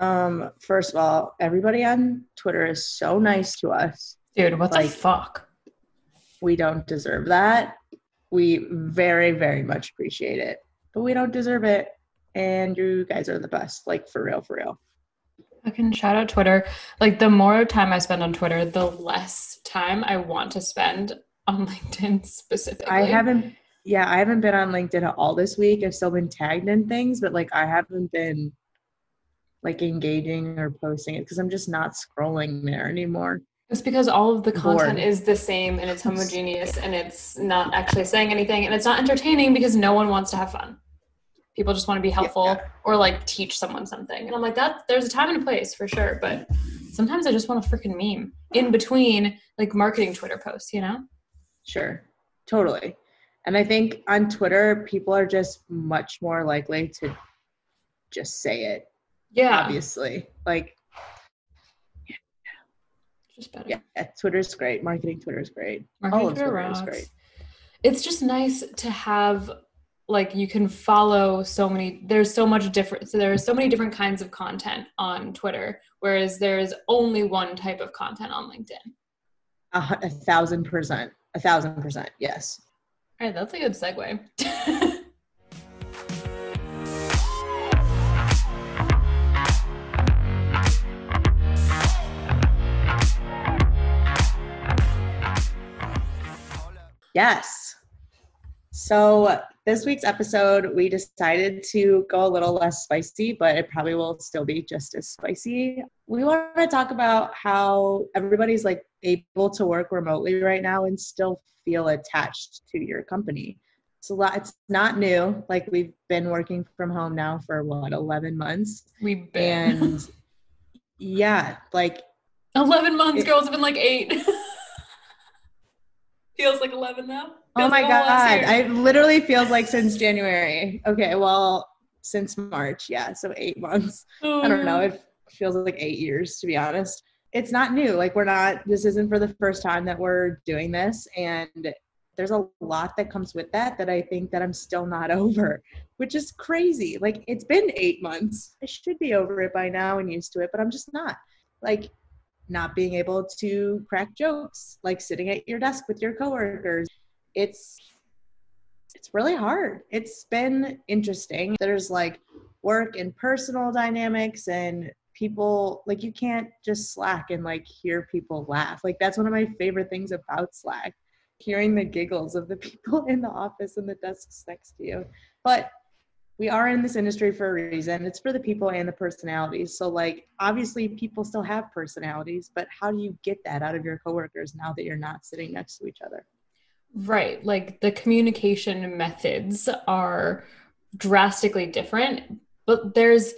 Um, first of all, everybody on Twitter is so nice to us. Dude, what Like- the fuck? We don't deserve that. We very, very much appreciate it, but we don't deserve it. And you guys are the best, like for real, for real. Fucking shout out Twitter. Like the more time I spend on Twitter, the less time I want to spend on LinkedIn specifically. I haven't, yeah, I haven't been on LinkedIn at all this week. I've still been tagged in things, but like I haven't been like engaging or posting it because I'm just not scrolling there anymore. It's because all of the content Bored. is the same and it's homogeneous and it's not actually saying anything and it's not entertaining because no one wants to have fun. People just want to be helpful Yeah. or like teach someone something. And I'm like, that there's a time and a place for sure. But sometimes I just want a freaking meme in between like marketing Twitter posts, you know? Sure, totally. And I think on Twitter, people are just much more likely to just say it, Yeah. obviously. Like, Just better. yeah, Twitter's great. Marketing Twitter's great. Marketing All of Twitter Twitter is great. It's just nice to have like you can follow so many there's so much different so there's so many different kinds of content on Twitter whereas there's only one type of content on LinkedIn. A, a thousand percent. A thousand percent. Yes. All right, that's a good segue. Yes. So this week's episode, we decided to go a little less spicy, but it probably will still be just as spicy. We want to talk about how everybody's like able to work remotely right now and still feel attached to your company. It's a lot. It's not new. Like we've been working from home now for what 11 months, We've been and yeah, like 11 months, it- girls have been like 8. Feels like 11 now. Oh my like a whole last god! I literally feels like since January. Okay, well, since March, yeah, so eight months. I don't know. It feels like eight years to be honest. It's not new. Like we're not. This isn't for the first time that we're doing this, and there's a lot that comes with that that I think that I'm still not over, which is crazy. Like it's been eight months. I should be over it by now and used to it, but I'm just not. Like not being able to crack jokes, like sitting at your desk with your coworkers. It's it's really hard. It's been interesting. There's like work and personal dynamics and people like you can't just slack and like hear people laugh. Like that's one of my favorite things about Slack. Hearing the giggles of the people in the office and the desks next to you. But we are in this industry for a reason. It's for the people and the personalities. So like obviously people still have personalities, but how do you get that out of your coworkers now that you're not sitting next to each other? Right. Like the communication methods are drastically different, but there's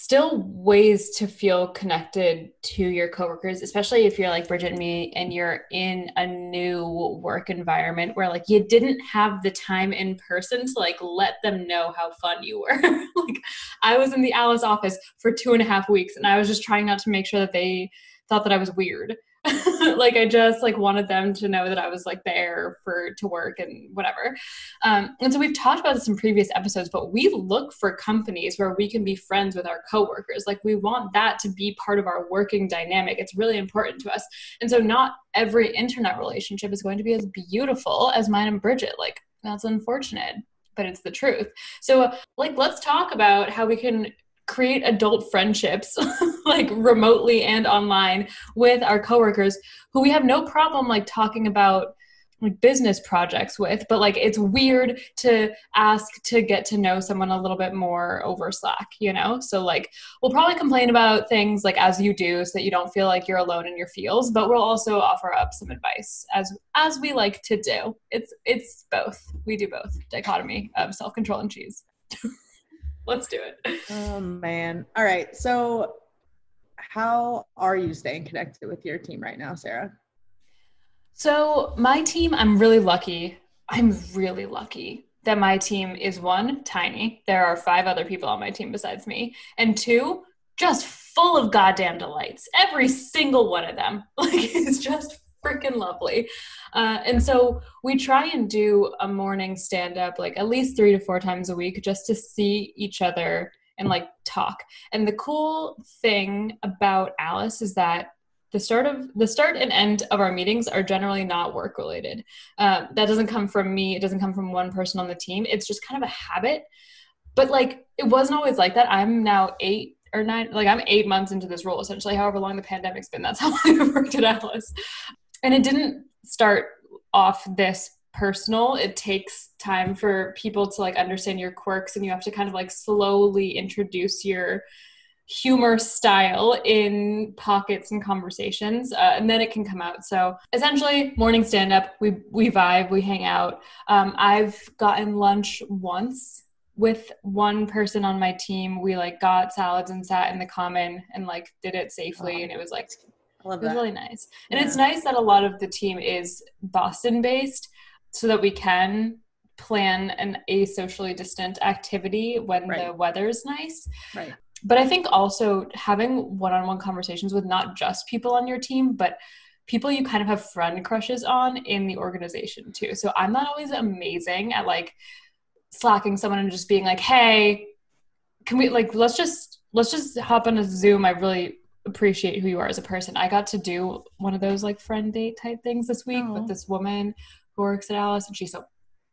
still ways to feel connected to your coworkers, especially if you're like Bridget and me and you're in a new work environment where like you didn't have the time in person to like let them know how fun you were. like I was in the Alyce office for two and a half weeks and I was just trying not to make sure that they thought that I was weird. like I just like wanted them to know that I was like there for to work and whatever. Um, and so we've talked about this in previous episodes, but we look for companies where we can be friends with our coworkers. Like we want that to be part of our working dynamic. It's really important to us. And so not every internet relationship is going to be as beautiful as mine and Bridget. Like that's unfortunate, but it's the truth. So like let's talk about how we can create adult friendships like remotely and online with our coworkers who we have no problem like talking about like business projects with but like it's weird to ask to get to know someone a little bit more over slack you know? So like we'll probably complain about things like as you do so that you don't feel like you're alone in your feels but we'll also offer up some advice as as we like to do. It's it's both. We do both. Dichotomy of self-control and cheese let's do it Oh man. All right. So how are you staying connected with your team right now, Sarah? So, my team, I'm really lucky. I'm really lucky that my team is one, tiny. There are five other people on my team besides me, and two, just full of goddamn delights. Every single one of them. Like, it's just freaking lovely. Uh, and so, we try and do a morning stand up like at least three to four times a week just to see each other and like talk. And the cool thing about Alyce is that the start of the start and end of our meetings are generally not work related. Um, that doesn't come from me. It doesn't come from one person on the team. It's just kind of a habit. But like it wasn't always like that. I'm now eight or nine, like I'm eight months into this role essentially. However long the pandemic's been, that's how long I've worked at Alyce. And it didn't start off this personal. It takes time for people to like understand your quirks and you have to kind of like slowly introduce your humor style in pockets and conversations uh, and then it can come out. So essentially morning stand up we we vibe we hang out. Um, i've gotten lunch once with one person on my team. We like got salads and sat in the common and like did it safely and it was like it was that. really nice and yeah. it's nice that a lot of the team is boston based so that we can plan an asocially distant activity when right. the weather's nice right but I think also having one on one conversations with not just people on your team, but people you kind of have friend crushes on in the organization too. So I'm not always amazing at like slacking someone and just being like, hey, can we like, let's just, let's just hop on a Zoom. I really appreciate who you are as a person. I got to do one of those like friend date type things this week with this woman who works at Alyce and she's so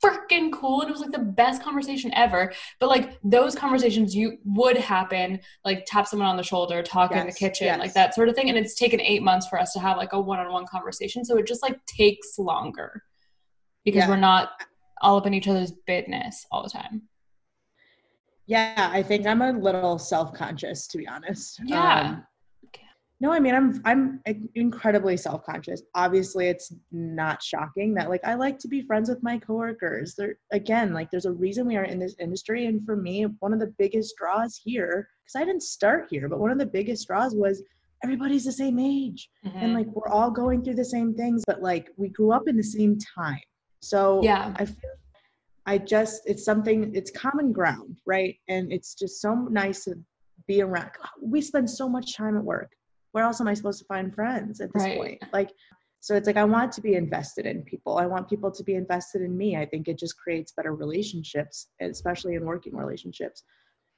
freaking cool and it was like the best conversation ever but like those conversations you would happen like tap someone on the shoulder talk yes, in the kitchen yes. like that sort of thing and it's taken eight months for us to have like a one-on-one conversation so it just like takes longer because yeah. we're not all up in each other's business all the time yeah i think i'm a little self-conscious to be honest yeah um, no, I mean I'm I'm incredibly self-conscious. Obviously, it's not shocking that like I like to be friends with my coworkers. There again, like there's a reason we are in this industry and for me, one of the biggest draws here cuz I didn't start here, but one of the biggest draws was everybody's the same age mm-hmm. and like we're all going through the same things, but like we grew up in the same time. So yeah. I feel I just it's something it's common ground, right? And it's just so nice to be around. We spend so much time at work where else am I supposed to find friends at this right. point? Like, so it's like I want to be invested in people. I want people to be invested in me. I think it just creates better relationships, especially in working relationships.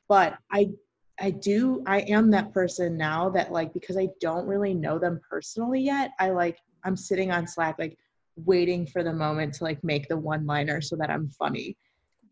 But I I do I am that person now that like because I don't really know them personally yet, I like I'm sitting on Slack like waiting for the moment to like make the one liner so that I'm funny.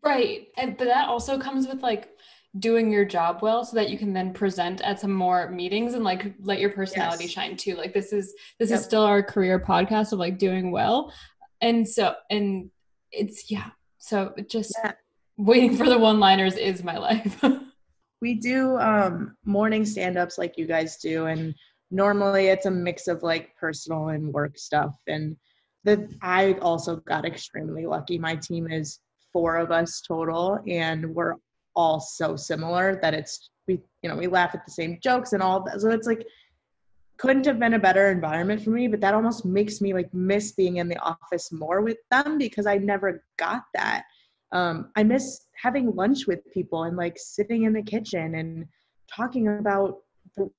Right. And but that also comes with like doing your job well so that you can then present at some more meetings and like let your personality yes. shine too like this is this yep. is still our career podcast of like doing well and so and it's yeah so just yeah. waiting for the one liners is my life we do um morning stand-ups like you guys do and normally it's a mix of like personal and work stuff and the i also got extremely lucky my team is four of us total and we're all so similar that it's we you know we laugh at the same jokes and all that. So it's like couldn't have been a better environment for me but that almost makes me like miss being in the office more with them because i never got that. Um, i miss having lunch with people and like sitting in the kitchen and talking about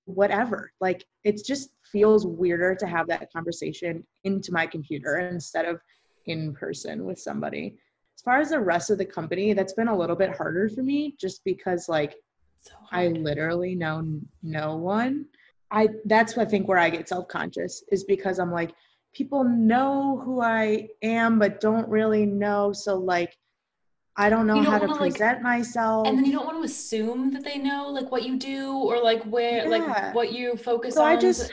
whatever. Like it just feels weirder to have that conversation into my computer instead of in person with somebody as far as the rest of the company, that's been a little bit harder for me just because like so I literally know no one. I that's I think where I get self-conscious is because I'm like people know who I am but don't really know so like I don't know don't how to present like, myself. And then you don't want to assume that they know like what you do or like where yeah. like what you focus so on. I just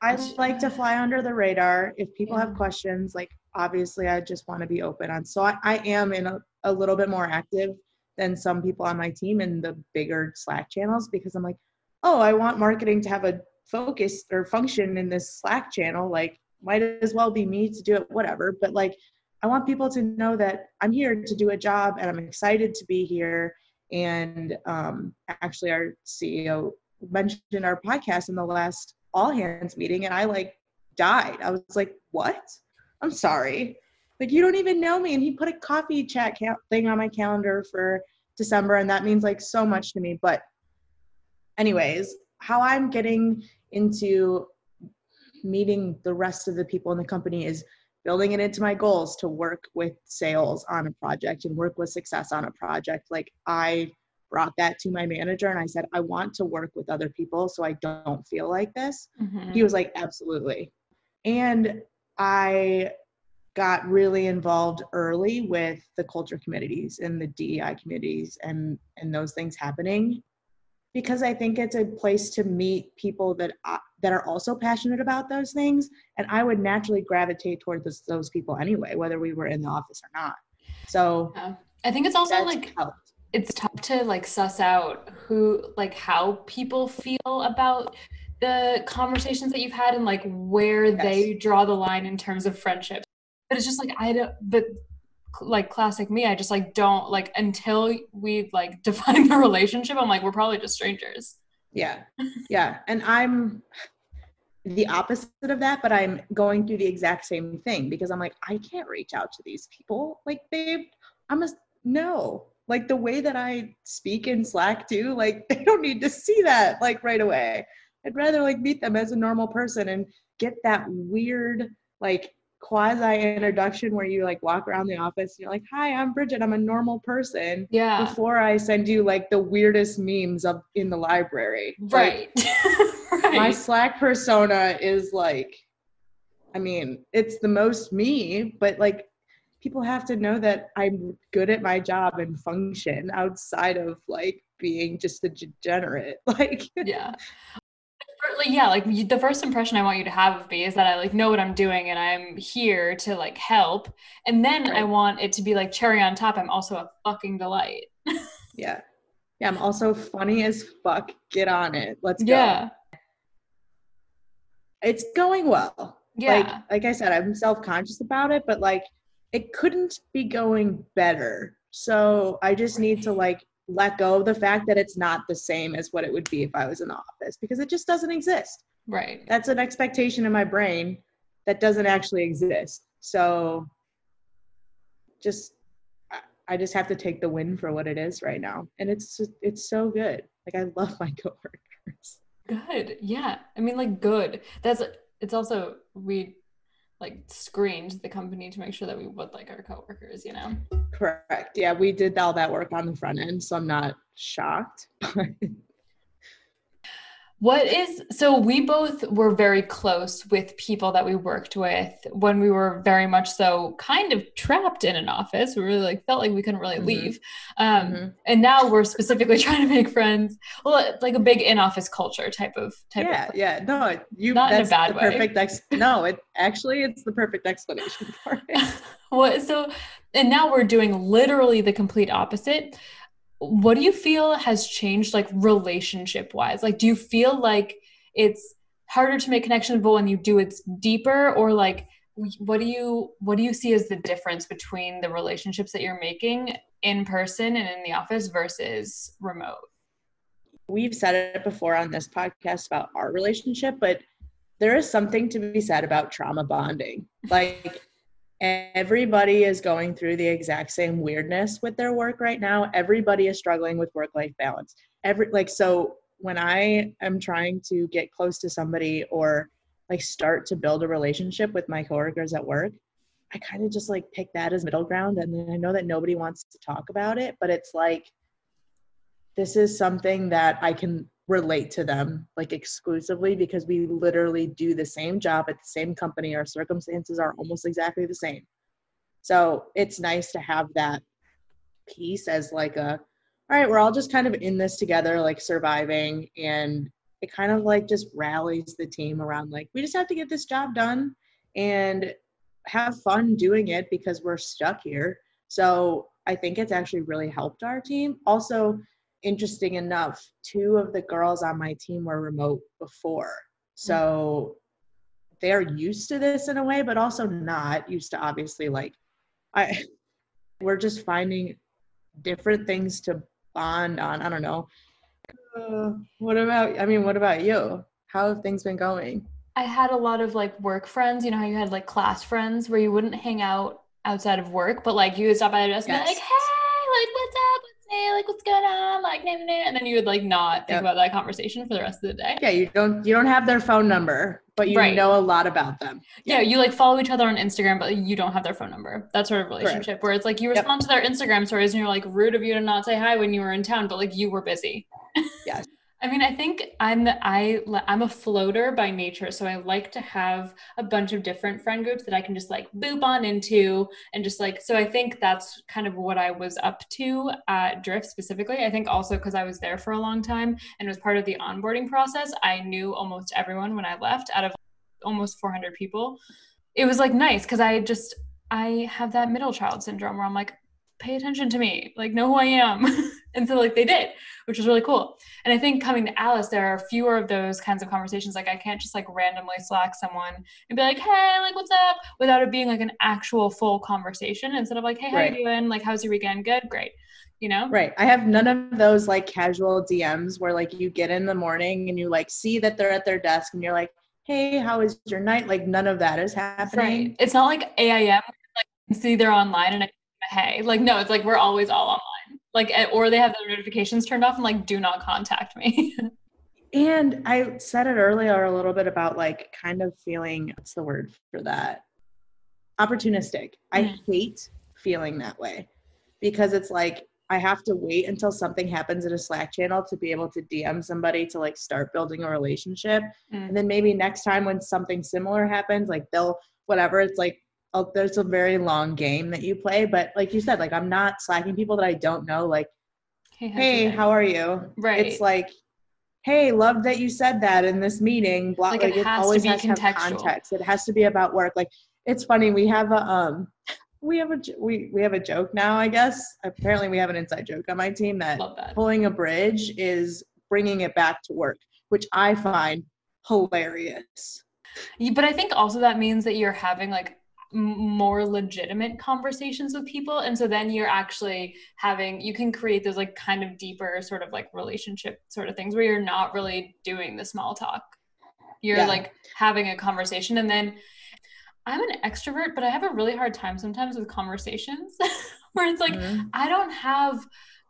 I like to fly under the radar. If people yeah. have questions, like obviously I just want to be open on. So I, I am in a, a little bit more active than some people on my team in the bigger Slack channels because I'm like, oh, I want marketing to have a focus or function in this Slack channel. Like, might as well be me to do it, whatever. But like, I want people to know that I'm here to do a job and I'm excited to be here. And um, actually, our CEO mentioned our podcast in the last all hands meeting, and I like died. I was like, what? I'm sorry. Like, you don't even know me. And he put a coffee chat thing on my calendar for December, and that means like so much to me. But, anyways, how I'm getting into meeting the rest of the people in the company is building it into my goals to work with sales on a project and work with success on a project. Like, I brought that to my manager and I said, I want to work with other people so I don't feel like this. Mm-hmm. He was like, absolutely. And I got really involved early with the culture committees and the DEI committees and and those things happening because I think it's a place to meet people that uh, that are also passionate about those things and I would naturally gravitate towards those, those people anyway whether we were in the office or not. So yeah. I think it's also like helped. it's tough to like suss out who like how people feel about the conversations that you've had and like where yes. they draw the line in terms of friendships. But it's just like I don't but like classic me I just like don't like until we like define the relationship I'm like we're probably just strangers. Yeah. Yeah. And I'm the opposite of that but I'm going through the exact same thing because I'm like I can't reach out to these people. Like babe I'm a no like the way that I speak in Slack too like they don't need to see that like right away I'd rather like meet them as a normal person and get that weird like quasi introduction where you like walk around the office and you're like, "Hi, I'm Bridget. I'm a normal person." Yeah. Before I send you like the weirdest memes up in the library. Right. Like, right. My Slack persona is like I mean, it's the most me, but like people have to know that I'm good at my job and function outside of like being just a degenerate. Like Yeah yeah, like the first impression I want you to have of me is that I like know what I'm doing and I'm here to like help. And then right. I want it to be like cherry on top. I'm also a fucking delight. yeah. Yeah, I'm also funny as fuck. Get on it. Let's go. Yeah. It's going well. Yeah. Like like I said, I'm self-conscious about it, but like it couldn't be going better. So I just need to like let go of the fact that it's not the same as what it would be if I was in the office because it just doesn't exist. Right. That's an expectation in my brain that doesn't actually exist. So just I just have to take the win for what it is right now. And it's it's so good. Like I love my coworkers. Good. Yeah. I mean like good. That's it's also we like screened the company to make sure that we would like our coworkers, you know? Correct. Yeah, we did all that work on the front end, so I'm not shocked. What is so we both were very close with people that we worked with when we were very much so kind of trapped in an office. We really like felt like we couldn't really mm-hmm. leave. Um, mm-hmm. and now we're specifically trying to make friends. Well, like a big in-office culture type of type yeah, of Yeah, no, you not that's in a bad the way. perfect ex- no, it actually it's the perfect explanation for it. what so and now we're doing literally the complete opposite what do you feel has changed like relationship wise like do you feel like it's harder to make connections but when you do it's deeper? Or like what do you what do you see as the difference between the relationships that you're making in person and in the office versus remote? We've said it before on this podcast about our relationship but there is something to be said about trauma bonding. Like everybody is going through the exact same weirdness with their work right now. Everybody is struggling with work life balance. Every like so when i am trying to get close to somebody or like start to build a relationship with my coworkers at work i kind of just like pick that as middle ground and then i know that nobody wants to talk about it but it's like this is something that i can relate to them like exclusively because we literally do the same job at the same company. Our circumstances are almost exactly the same. So it's nice to have that piece as like a all right we're all just kind of in this together like surviving and it kind of like just rallies the team around like we just have to get this job done and have fun doing it because we're stuck here. So i think it's actually really helped our team. Also interesting enough, two of the girls on my team were remote before. So they're used to this in a way, but also not used to obviously like I we're just finding different things to bond on. I don't know. Uh, what about I mean, what about you? How have things been going? I had a lot of like work friends, you know how you had like class friends where you wouldn't hang out outside of work, but like you would stop by the desk yes. and be like, hey, like what's up? Hey, like what's going on? Like, nah, nah, nah. and then you would like not think yep. about that conversation for the rest of the day. Yeah, you don't you don't have their phone number, but you Right. know a lot about them. Yeah, you like follow each other on Instagram, but you don't have their phone number. That sort of relationship where it's like you Yep. respond to their Instagram stories and you're like rude of you to not say hi when you were in town, but like you were busy. Yes. I mean, I think I'm I I'm a floater by nature, so I like to have a bunch of different friend groups that I can just like boop on into and just like so I think that's kind of what I was up to at Drift specifically. I think also because I was there for a long time and was part of the onboarding process, I knew almost everyone when I left out of almost 400 people. It was like nice because I just I have that middle child syndrome where I'm like, pay attention to me, like know who I am. and so like they did, which was really cool. And I think coming to Alyce, there are fewer of those kinds of conversations. Like I can't just like randomly slack someone and be like, hey, like what's up? Without it being like an actual full conversation instead of like, hey, how Right. you doing? Like how's your weekend? Good, great. You know? Right. I have none of those like casual DMs where like you get in the morning and you like see that they're at their desk and you're like, hey, how is your night? Like none of that is happening. Right. It's not like AIM, like you see they're online and I hey, like no, it's like we're always all online. Like eh, or they have their notifications turned off and like do not contact me. And I said it earlier a little bit about like kind of feeling what's the word for that? Opportunistic. I Mhm. hate feeling that way because it's like I have to wait until something happens in a Slack channel to be able to DM somebody to like start building a relationship. Mm. And then maybe next time when something similar happens, like they'll whatever, it's like oh, there's a very long game that you play. But like you said, like I'm not slacking people that I don't know, like, your hey, how are you? Right. It's like, hey, love that you said that in this meeting. Blah, Like, like, it it, has to always be has to have contextual. context. It has to be about work. Like it's funny. We have a um, we have a we we have a joke now. I guess apparently we have an inside joke on my team that that. pulling a bridge is bringing it back to work, which I find hilarious. But I think also that means that you're having like more legitimate conversations with people. And so then you're actually having, you can create those like kind of deeper sort of like relationship sort of things where you're not really doing the small talk. You're Yeah. like having a conversation. And then I'm an extrovert, but I have a really hard time sometimes with conversations where it's like, Mhm. I don't have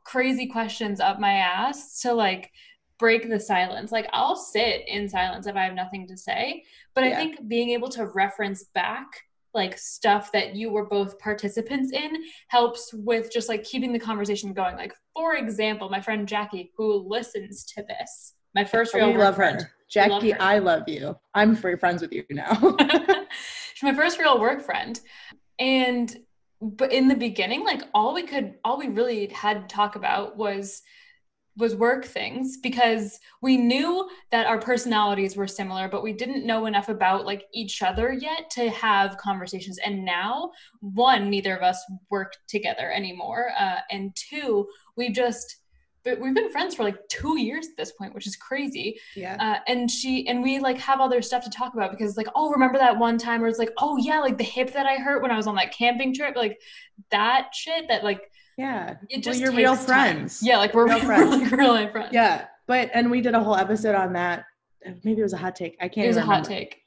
crazy questions up my ass to like break the silence. Like I'll sit in silence if I have nothing to say, but I think being able to reference back like stuff that you were both participants in helps with just like keeping the conversation going. Like for example, my friend Jackie who listens to this, my first oh, real we work love friend. her, Jackie. her. I love you. I'm free friends with you now. She's my first real work friend. And but in the beginning, like all we could all we really had to talk about was was work things because we knew that our personalities were similar but we didn't know enough about like each other yet to have conversations. And now one neither of us work together anymore uh, and two we just but we've been friends for like two years at this point which is crazy. Yeah. uh, and she and we like have other stuff to talk about because like oh remember that one time where it's like oh yeah like the hip that i hurt when i was on that camping trip? Like that shit that like Yeah. it Well, just you're takes real time. friends. yeah like we're Real friends. like friends Yeah. But and we did a whole episode on that. Maybe it was a hot take. I can't it was a hot take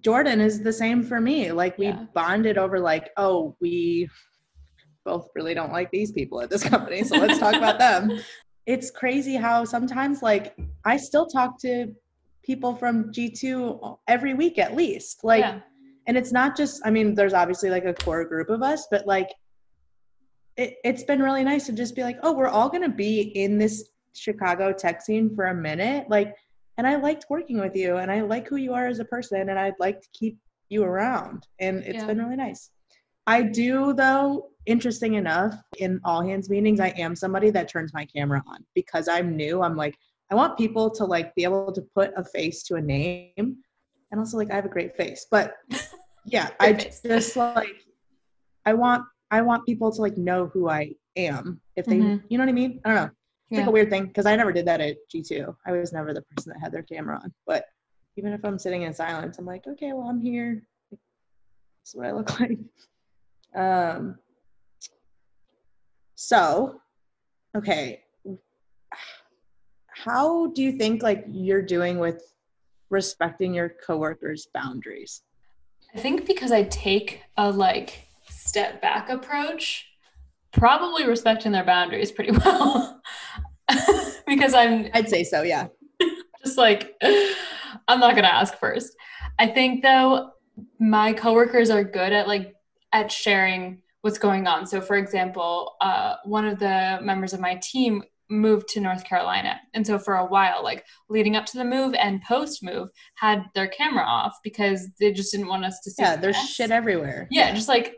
Jordan is the same for me. Like we Yeah. bonded over like, oh, we both really don't like these people at this company, so let's talk about them. It's crazy how sometimes like I still talk to people from G2 every week at least. Like yeah and it's not just I mean, there's obviously like a core group of us, but like it, it's been really nice to just be like, oh, we're all gonna be in this Chicago tech scene for a minute. Like, and I liked working with you and I like who you are as a person and I'd like to keep you around. And it's Yeah. been really nice. I do though, interesting enough, in all hands meetings, I am somebody that turns my camera on because I'm new. I'm like, I want people to like be able to put a face to a name. And also like I have a great face. But yeah, I just like I want I want people to like know who I am. If they Mhm. you know what I mean? I don't know. It's like a weird thing because I never did that at G2. I was never the person that had their camera on. But even if I'm sitting in silence, I'm like, okay, well, I'm here. This is what I look like. Um, so, okay. How do you think like you're doing with respecting your coworkers' boundaries? I think because I take a like step back approach, probably respecting their boundaries pretty well. because I'm I'd say so, yeah. just like, I'm not gonna ask first. I think though my coworkers are good at like at sharing what's going on. So for example, uh, one of the members of my team moved to North Carolina. And so for a while, like leading up to the move and post move, had their camera off because they just didn't want us to see. Yeah, the there's mess. shit everywhere. Yeah, just like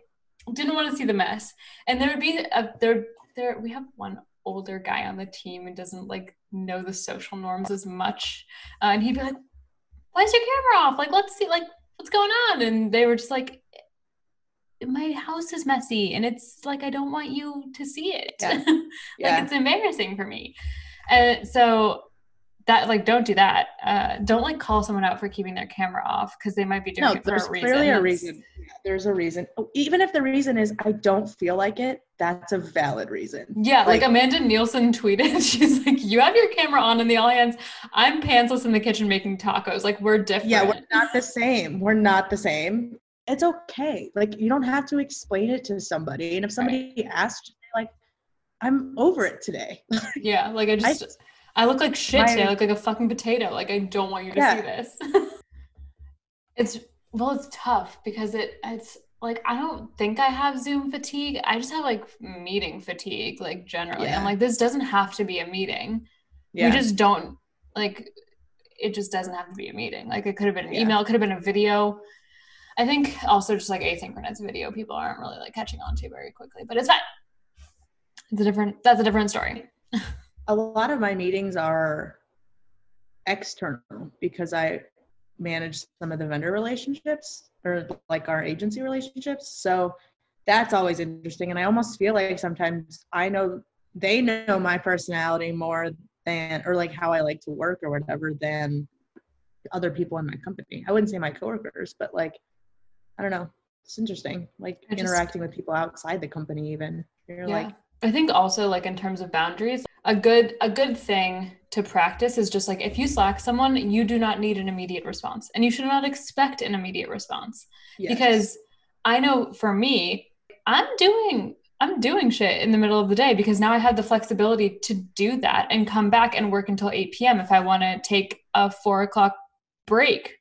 didn't want to see the mess. And there would be a there there we have one older guy on the team who doesn't like know the social norms as much. Uh, and he'd be like, Why is your camera off? Like, let's see, like, what's going on? And they were just like, my house is messy and it's like I don't want you to see it. Yeah. like Yeah. it's embarrassing for me. And so that like don't do that. Uh, don't like call someone out for keeping their camera off because they might be doing No, it for there's a reason. clearly a reason. Yeah, There's a reason. Oh, Even if the reason is I don't feel like it, that's a valid reason. Yeah, like, Like- Amanda Nielsen tweeted, she's like, "You have your camera on in the audience. I'm pantsless in the kitchen making tacos. Like we're different." Yeah, we're not the same. We're not the same. It's okay. Like you don't have to explain it to somebody. And if somebody asks, just be like, I'm over it today. Yeah, like I just, I, just- look like shit today. I look like a fucking potato. Like I don't want you to Yeah. see this. it's well, it's tough because it it's like I don't think I have Zoom fatigue. I just have like meeting fatigue, like generally. Yeah. I'm like, this doesn't have to be a meeting. Yeah. We just don't like. It just doesn't have to be a meeting. Like it could have been an Yeah. email, it could have been a video. I think also just like asynchronous video, people aren't really like catching on to very quickly, but it's fine. It's a different. That's a different story. a lot of my meetings are external because I manage some of the vendor relationships or like our agency relationships. So that's always interesting. And I almost feel like sometimes I know they know my personality more than, or like how I like to work or whatever than other people in my company. I wouldn't say my coworkers, but like, I don't know. It's interesting. Like just- interacting with people outside the company, even. You're like, I think also like in terms of boundaries, a good a good thing to practice is just like if you slack someone, you do not need an immediate response and you should not expect an immediate response. yes. Because I know for me, I'm doing I'm doing shit in the middle of the day because now I have the flexibility to do that and come back and work until 8 p.m. if I want to take a four o'clock break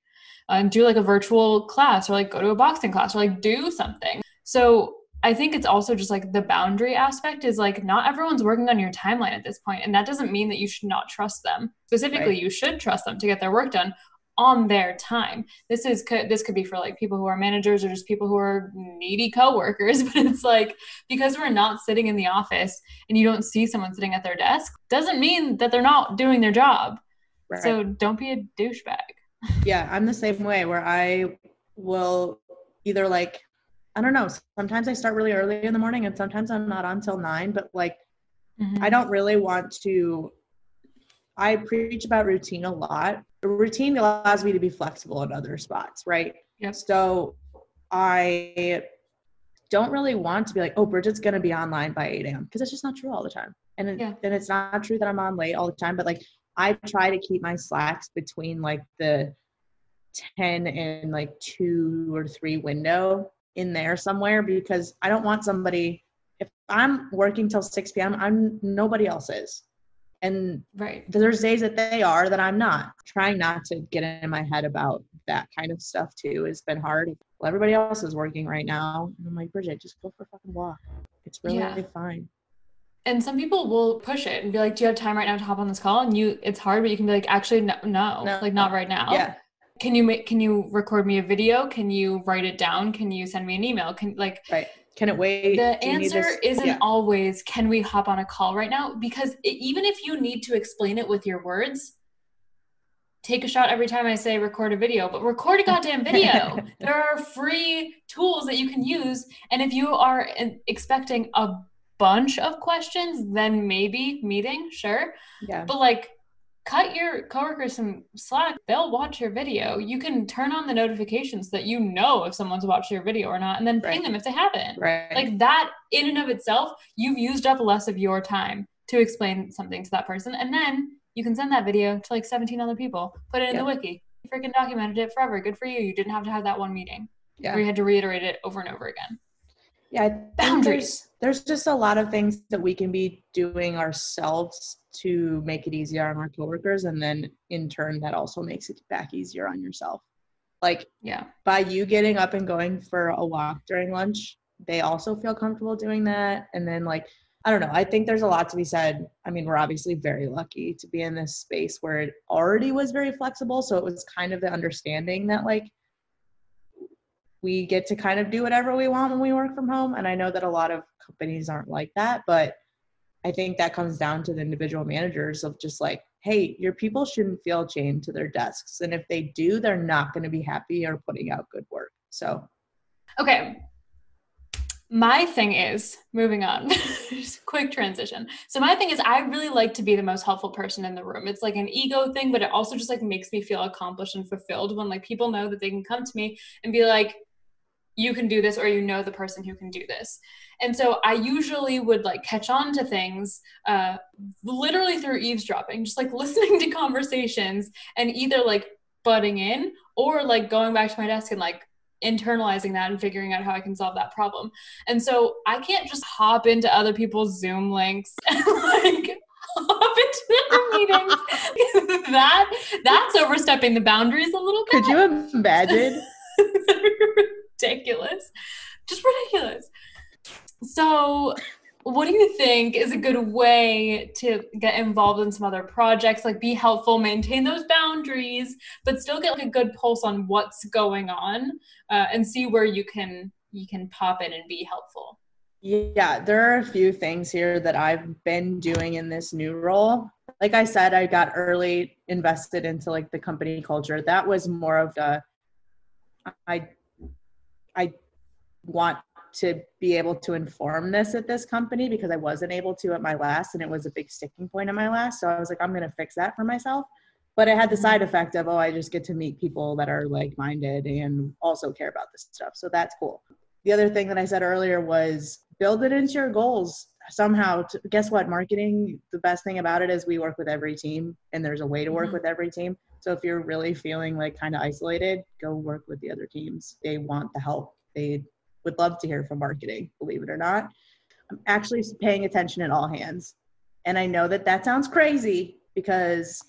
and do like a virtual class or like go to a boxing class or like do something. So I think it's also just like the boundary aspect is like not everyone's working on your timeline at this point, and that doesn't mean that you should not trust them. Specifically, Right. you should trust them to get their work done on their time. This is could this could be for like people who are managers or just people who are needy coworkers, but it's like because we're not sitting in the office and you don't see someone sitting at their desk doesn't mean that they're not doing their job. Right. So don't be a douchebag. Yeah, I'm the same way where I will either like I don't know, sometimes I start really early in the morning and sometimes I'm not on till 9, but like Mm-hmm. I don't really want to I preach about routine a lot. Routine allows me to be flexible in other spots, right? Yep. So I don't really want to be like, oh, Bridget's gonna be online by 8 a.m. because it's just not true all the time. And Yeah. and it's not true that I'm on late all the time, but like I try to keep my slacks between like the 10 and like two or three window in there somewhere because I don't want somebody if I'm working till 6 p.m., I'm nobody else is. And Right. there's days that they are that I'm not. Trying not to get in my head about that kind of stuff too has been hard. Well, everybody else is working right now. And I'm like, Bridget, just go for a fucking walk. It's really Yeah. fine. And some people will push it and be like, "Do you have time right now to hop on this call?" And you, it's hard, but you can be like, "Actually, no, no, No. like not right now." Yeah. Can you make? Can you record me a video? Can you write it down? Can you send me an email? Can like Right. Can it wait? the Do answer isn't Yeah. always can we hop on a call right now because it, even if you need to explain it with your words take a shot every time i say record a video but record a goddamn video there are free tools that you can use and if you are uh, expecting a bunch of questions then maybe meeting sure Yeah. but like cut your coworkers some slack they'll watch your video you can turn on the notifications that you know if someone's watched your video or not and then ping Right. them if they haven't Right. like that in and of itself you've used up less of your time to explain something to that person and then you can send that video to like 17 other people put it in Yeah. the wiki you freaking documented it forever good for you you didn't have to have that one meeting yeah. where you had to reiterate it over and over again Yeah, Boundaries. There's, there's just a lot of things that we can be doing ourselves to make it easier on our coworkers, and then in turn, that also makes it back easier on yourself. Like, yeah, by you getting up and going for a walk during lunch, they also feel comfortable doing that. And then, like, I don't know. I think there's a lot to be said. I mean, we're obviously very lucky to be in this space where it already was very flexible. So it was kind of the understanding that, like, we get to kind of do whatever we want when we work from home. And I know that a lot of companies aren't like that, but I think that comes down to the individual managers of just like, hey, your people shouldn't feel chained to their desks. And if they do, they're not going to be happy or putting out good work. So, okay. My thing is moving on, just quick transition. So, my thing is, I really like to be the most helpful person in the room. It's like an ego thing, but it also just like makes me feel accomplished and fulfilled when like people know that they can come to me and be like, you can do this or you know the person who can do this. And so i usually would like catch on to things uh, literally through eavesdropping just like listening to conversations and either like butting in or like going back to my desk and like internalizing that and figuring out how i can solve that problem. And so i can't just hop into other people's zoom links and like hop into their meetings. That that's overstepping the boundaries a little bit could you imagine ridiculous. Just ridiculous. So, what do you think is a good way to get involved in some other projects like be helpful maintain those boundaries but still get like a good pulse on what's going on uh, and see where you can you can pop in and be helpful yeah there are a few things here that i've been doing in this new role like i said i got early invested into like the company culture that was more of the i I want to be able to inform this at this company because I wasn't able to at my last, and it was a big sticking point in my last. So I was like, I'm going to fix that for myself. But it had the side effect of, oh, I just get to meet people that are like minded and also care about this stuff. So that's cool. The other thing that I said earlier was build it into your goals somehow. To, guess what? Marketing, the best thing about it is we work with every team, and there's a way to work mm-hmm. with every team. So if you're really feeling like kind of isolated, go work with the other teams. They want the help. They would love to hear from marketing, believe it or not. I'm actually paying attention at all hands. And I know that that sounds crazy because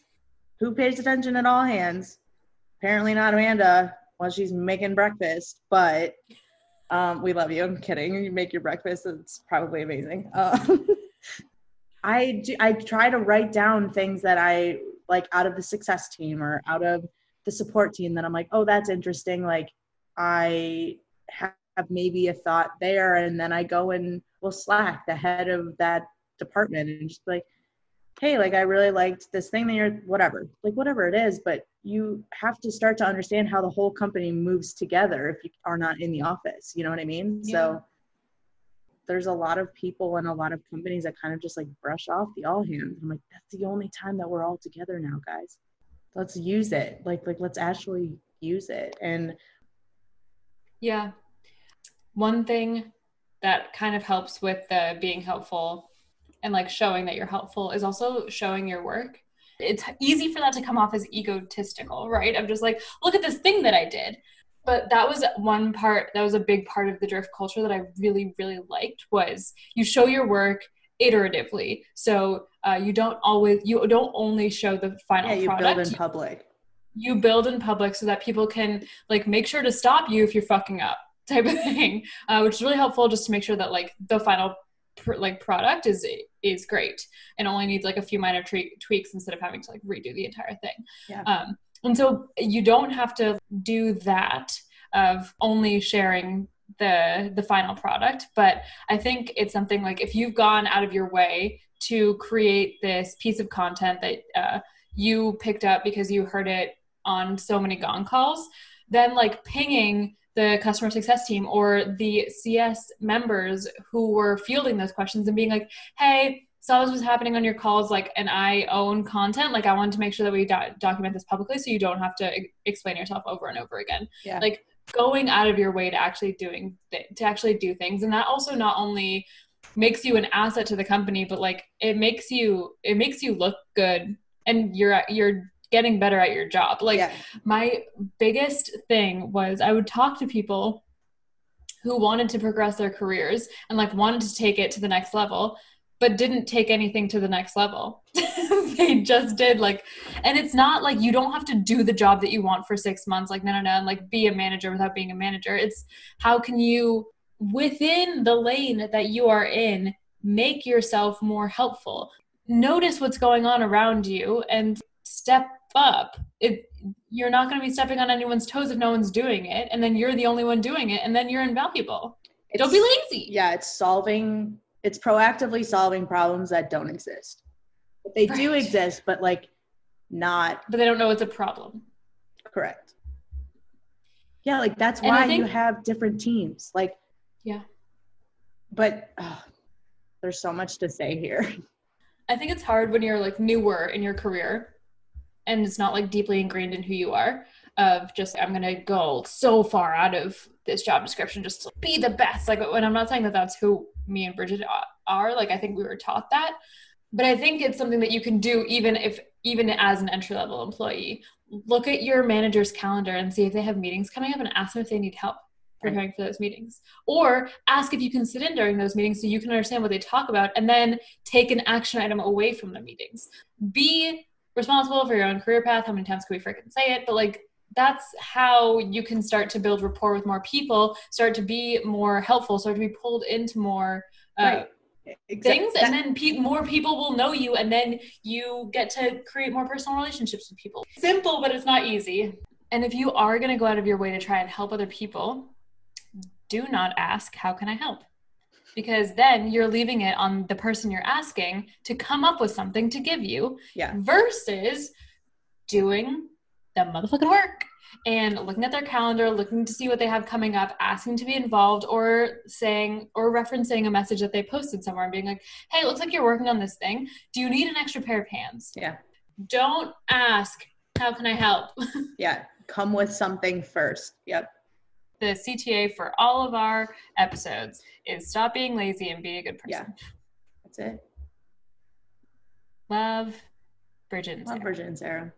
who pays attention at all hands? Apparently not Amanda while she's making breakfast, but um, we love you. I'm kidding. You make your breakfast. It's probably amazing. Um, I, do, I try to write down things that I like out of the success team or out of the support team that I'm like, oh, that's interesting. Like I have maybe a thought there, and then I go and will slack the head of that department and just like, hey, like I really liked this thing that you're whatever, like whatever it is, but you have to start to understand how the whole company moves together if you are not in the office. You know what I mean? Yeah. So there's a lot of people and a lot of companies that kind of just like brush off the all hands. I'm like, that's the only time that we're all together now, guys. Let's use it. Like, like let's actually use it. And yeah, one thing that kind of helps with the being helpful and like showing that you're helpful is also showing your work. It's easy for that to come off as egotistical, right? I'm just like, look at this thing that I did but that was one part that was a big part of the drift culture that i really really liked was you show your work iteratively. So uh, you don't always you don't only show the final yeah, you product. build in public. You build in public so that people can like make sure to stop you if you're fucking up type of thing uh, which is really helpful just to make sure that like the final pr- like product is is great and only needs like a few minor tre- tweaks instead of having to like redo the entire thing. Yeah. um, and so you don't have to do that of only sharing the the final product but i think it's something like if you've gone out of your way to create this piece of content that uh, you picked up because you heard it on so many gong calls then like pinging the customer success team or the cs members who were fielding those questions and being like hey saw this was happening on your calls like and i own content like i wanted to make sure that we do- document this publicly so you don't have to explain yourself over and over again yeah. like going out of your way to actually doing th- to actually do things and that also not only makes you an asset to the company but like it makes you it makes you look good and you're you're getting better at your job like yeah. my biggest thing was i would talk to people who wanted to progress their careers and like wanted to take it to the next level but didn't take anything to the next level. they just did like, and it's not like you don't have to do the job that you want for six months, like, no, no, no, and like be a manager without being a manager. It's how can you, within the lane that you are in, make yourself more helpful. Notice what's going on around you and step up. It, you're not going to be stepping on anyone's toes if no one's doing it, and then you're the only one doing it, and then you're invaluable. It's, don't be lazy. Yeah, it's solving it's proactively solving problems that don't exist. But they right. do exist, but like not. But they don't know it's a problem. Correct. Yeah, like that's why think, you have different teams. Like, yeah. But oh, there's so much to say here. I think it's hard when you're like newer in your career and it's not like deeply ingrained in who you are of just I'm gonna go so far out of this job description just to be the best. Like when I'm not saying that that's who me and Bridget are. Like I think we were taught that, but I think it's something that you can do even if even as an entry level employee. Look at your manager's calendar and see if they have meetings coming up and ask them if they need help preparing for those meetings. Or ask if you can sit in during those meetings so you can understand what they talk about and then take an action item away from the meetings. Be responsible for your own career path. How many times can we freaking say it? But like that's how you can start to build rapport with more people, start to be more helpful, start to be pulled into more uh, right. Exactly. things, and then pe- more people will know you, and then you get to create more personal relationships with people. Simple, but it's not easy. And if you are going to go out of your way to try and help other people, do not ask, How can I help? Because then you're leaving it on the person you're asking to come up with something to give you yeah. versus doing the motherfucking work and looking at their calendar, looking to see what they have coming up, asking to be involved, or saying or referencing a message that they posted somewhere and being like, hey, it looks like you're working on this thing. Do you need an extra pair of hands? Yeah. Don't ask, how can I help? yeah. Come with something first. Yep. The CTA for all of our episodes is stop being lazy and be a good person. Yeah. That's it. Love Bridget and Love Sarah. Bridget and Sarah.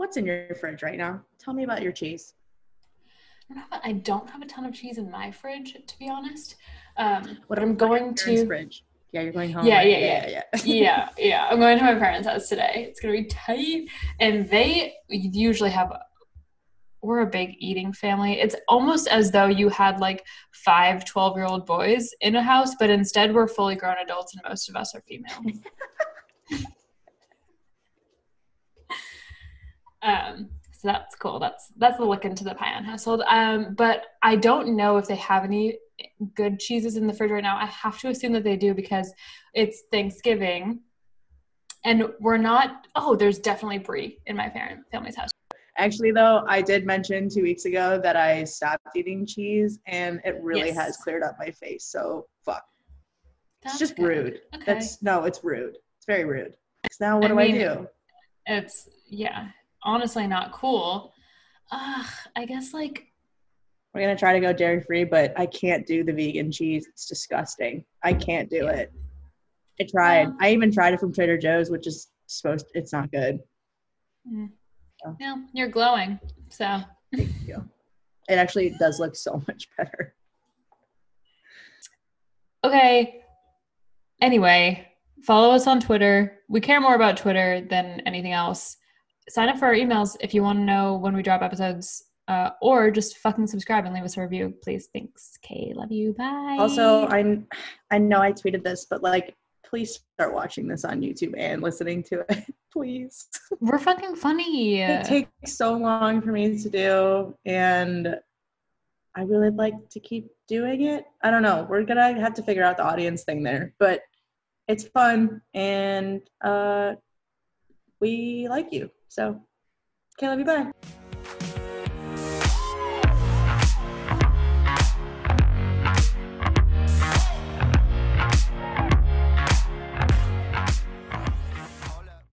What's in your fridge right now? Tell me about your cheese. I don't have a ton of cheese in my fridge, to be honest. Um, what I'm going to fridge. Yeah, you're going home. Yeah, right? yeah, yeah, yeah, yeah. yeah, yeah. I'm going to my parents' house today. It's gonna be tight, and they usually have. We're a big eating family. It's almost as though you had like five 12 year old boys in a house, but instead we're fully grown adults and most of us are female. Um, so that's cool. That's that's the look into the Payan household. Um, but I don't know if they have any good cheeses in the fridge right now. I have to assume that they do because it's Thanksgiving, and we're not. Oh, there's definitely brie in my parent family's house. Actually, though, I did mention two weeks ago that I stopped eating cheese, and it really yes. has cleared up my face. So fuck. That's it's just good. rude. Okay. That's no, it's rude. It's very rude. Because now what I do mean, I do? It's yeah honestly not cool. Uh, I guess like we're gonna try to go dairy free, but I can't do the vegan cheese. It's disgusting. I can't do yeah. it. I tried. I even tried it from Trader Joe's, which is supposed. To, it's not good. Mm. So. Yeah, you're glowing. So thank you. It actually does look so much better. Okay. Anyway, follow us on Twitter. We care more about Twitter than anything else sign up for our emails if you want to know when we drop episodes uh, or just fucking subscribe and leave us a review, please. Thanks. Okay, love you. Bye. Also, I I know I tweeted this, but like, please start watching this on YouTube and listening to it, please. We're fucking funny. It takes so long for me to do, and I really like to keep doing it. I don't know. We're gonna have to figure out the audience thing there, but it's fun, and uh, we like you. So, okay, love you. Bye.